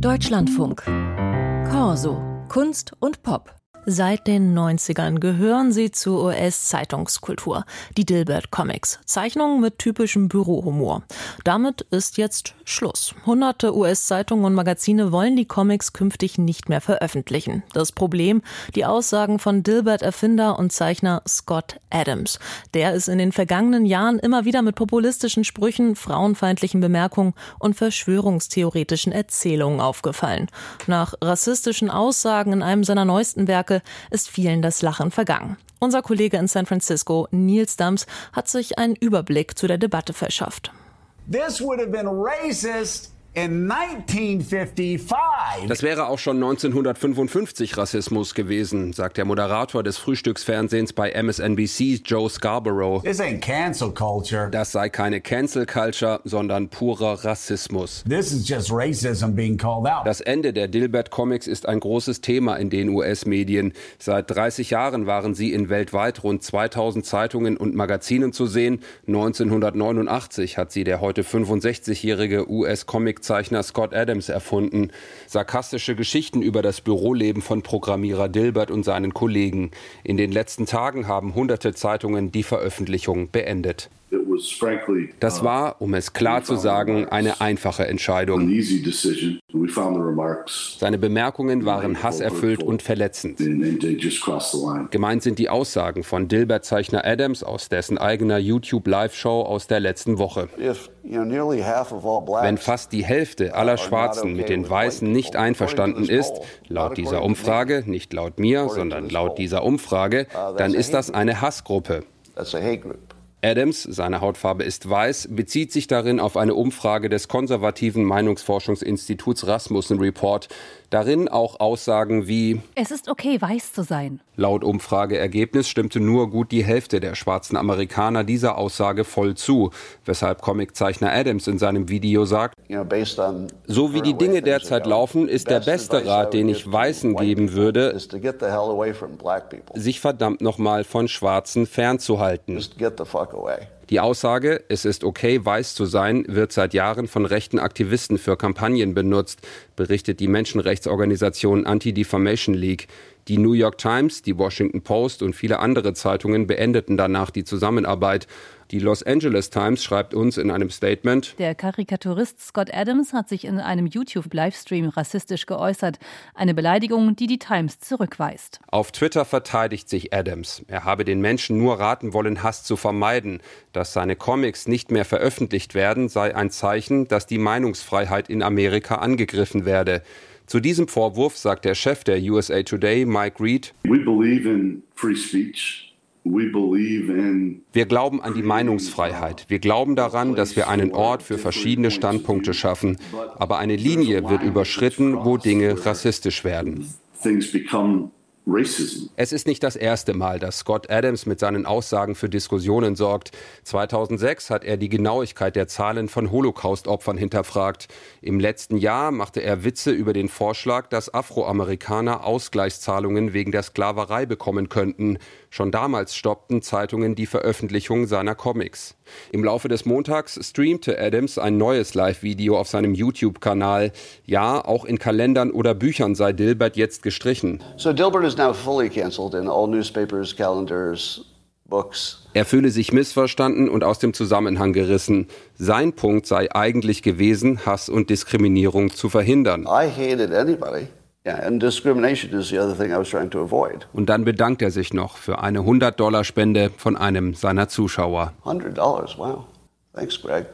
Deutschlandfunk. Corso. Kunst und Pop. Seit den 90ern gehören sie zur US-Zeitungskultur. Die Dilbert Comics. Zeichnungen mit typischem Bürohumor. Damit ist jetzt Schluss. Hunderte US-Zeitungen und Magazine wollen die Comics künftig nicht mehr veröffentlichen. Das Problem? Die Aussagen von Dilbert-Erfinder und Zeichner Scott Adams. Der ist in den vergangenen Jahren immer wieder mit populistischen Sprüchen, frauenfeindlichen Bemerkungen und verschwörungstheoretischen Erzählungen aufgefallen. Nach rassistischen Aussagen in einem seiner neuesten Werke ist vielen das Lachen vergangen. Unser Kollege in San Francisco, Nils Dams, hat sich einen Überblick zu der Debatte verschafft. This would have been racist in 1955. Das wäre auch schon 1955 Rassismus gewesen, sagt der Moderator des Frühstücksfernsehens bei MSNBC, Joe Scarborough. This ain't cancel culture. Das sei keine Cancel Culture, sondern purer Rassismus. This is just racism being called out. Das Ende der Dilbert Comics ist ein großes Thema in den US-Medien. Seit 30 Jahren waren sie in weltweit rund 2000 Zeitungen und Magazinen zu sehen. 1989 hat sie der heute 65-jährige US-Comic Comiczeichner Scott Adams erfunden. Sarkastische Geschichten über das Büroleben von Programmierer Dilbert und seinen Kollegen. In den letzten Tagen haben hunderte Zeitungen die Veröffentlichung beendet. Das war, um es klar zu sagen, eine einfache Entscheidung. Seine Bemerkungen waren hasserfüllt und verletzend. Gemeint sind die Aussagen von Dilbert-Zeichner Adams aus dessen eigener YouTube-Live-Show aus der letzten Woche. Wenn fast die Hälfte aller Schwarzen mit den Weißen nicht einverstanden ist, laut dieser Umfrage, nicht laut mir, sondern laut dieser Umfrage, dann ist das eine Hassgruppe. Adams, seine Hautfarbe ist weiß, bezieht sich darin auf eine Umfrage des konservativen Meinungsforschungsinstituts Rasmussen Report. Darin auch Aussagen wie Es ist okay, weiß zu sein. Laut Umfrageergebnis stimmte nur gut die Hälfte der schwarzen Amerikaner dieser Aussage voll zu, weshalb Comiczeichner Adams in seinem Video sagt, so wie die Dinge derzeit laufen, ist der beste Rat, den ich Weißen geben würde, sich verdammt nochmal von Schwarzen fernzuhalten. Die Aussage, es ist okay, weiß zu sein, wird seit Jahren von rechten Aktivisten für Kampagnen benutzt, berichtet die Menschenrechtsorganisation Anti-Defamation League. Die New York Times, die Washington Post und viele andere Zeitungen beendeten danach die Zusammenarbeit. Die Los Angeles Times schreibt uns in einem Statement, Der Karikaturist Scott Adams hat sich in einem YouTube-Livestream rassistisch geäußert. Eine Beleidigung, die die Times zurückweist. Auf Twitter verteidigt sich Adams. Er habe den Menschen nur raten wollen, Hass zu vermeiden. Dass seine Comics nicht mehr veröffentlicht werden, sei ein Zeichen, dass die Meinungsfreiheit in Amerika angegriffen werde. Zu diesem Vorwurf sagt der Chef der USA Today, Mike Reed, We believe in free speech. Wir glauben an die Meinungsfreiheit. Wir glauben daran, dass wir einen Ort für verschiedene Standpunkte schaffen. Aber eine Linie wird überschritten, wo Dinge rassistisch werden. things become racism. Es ist nicht das erste Mal, dass Scott Adams mit seinen Aussagen für Diskussionen sorgt. 2006 hat er die Genauigkeit der Zahlen von Holocaust-Opfern hinterfragt. Im letzten Jahr machte er Witze über den Vorschlag, dass Afroamerikaner Ausgleichszahlungen wegen der Sklaverei bekommen könnten. Schon damals stoppten Zeitungen die Veröffentlichung seiner Comics. Im Laufe des Montags streamte Adams ein neues Live-Video auf seinem YouTube-Kanal. Ja, auch in Kalendern oder Büchern sei Dilbert jetzt gestrichen. So Dilbert is now fully canceled in all newspapers, calendars, books. Er fühle sich missverstanden und aus dem Zusammenhang gerissen. Sein Punkt sei eigentlich gewesen, Hass und Diskriminierung zu verhindern. I hated anybody. Yeah, and discrimination is the other thing I was trying to avoid. Und dann bedankt er sich noch für eine 100-Dollar-Spende von einem seiner Zuschauer. $100, wow. Thanks, Greg.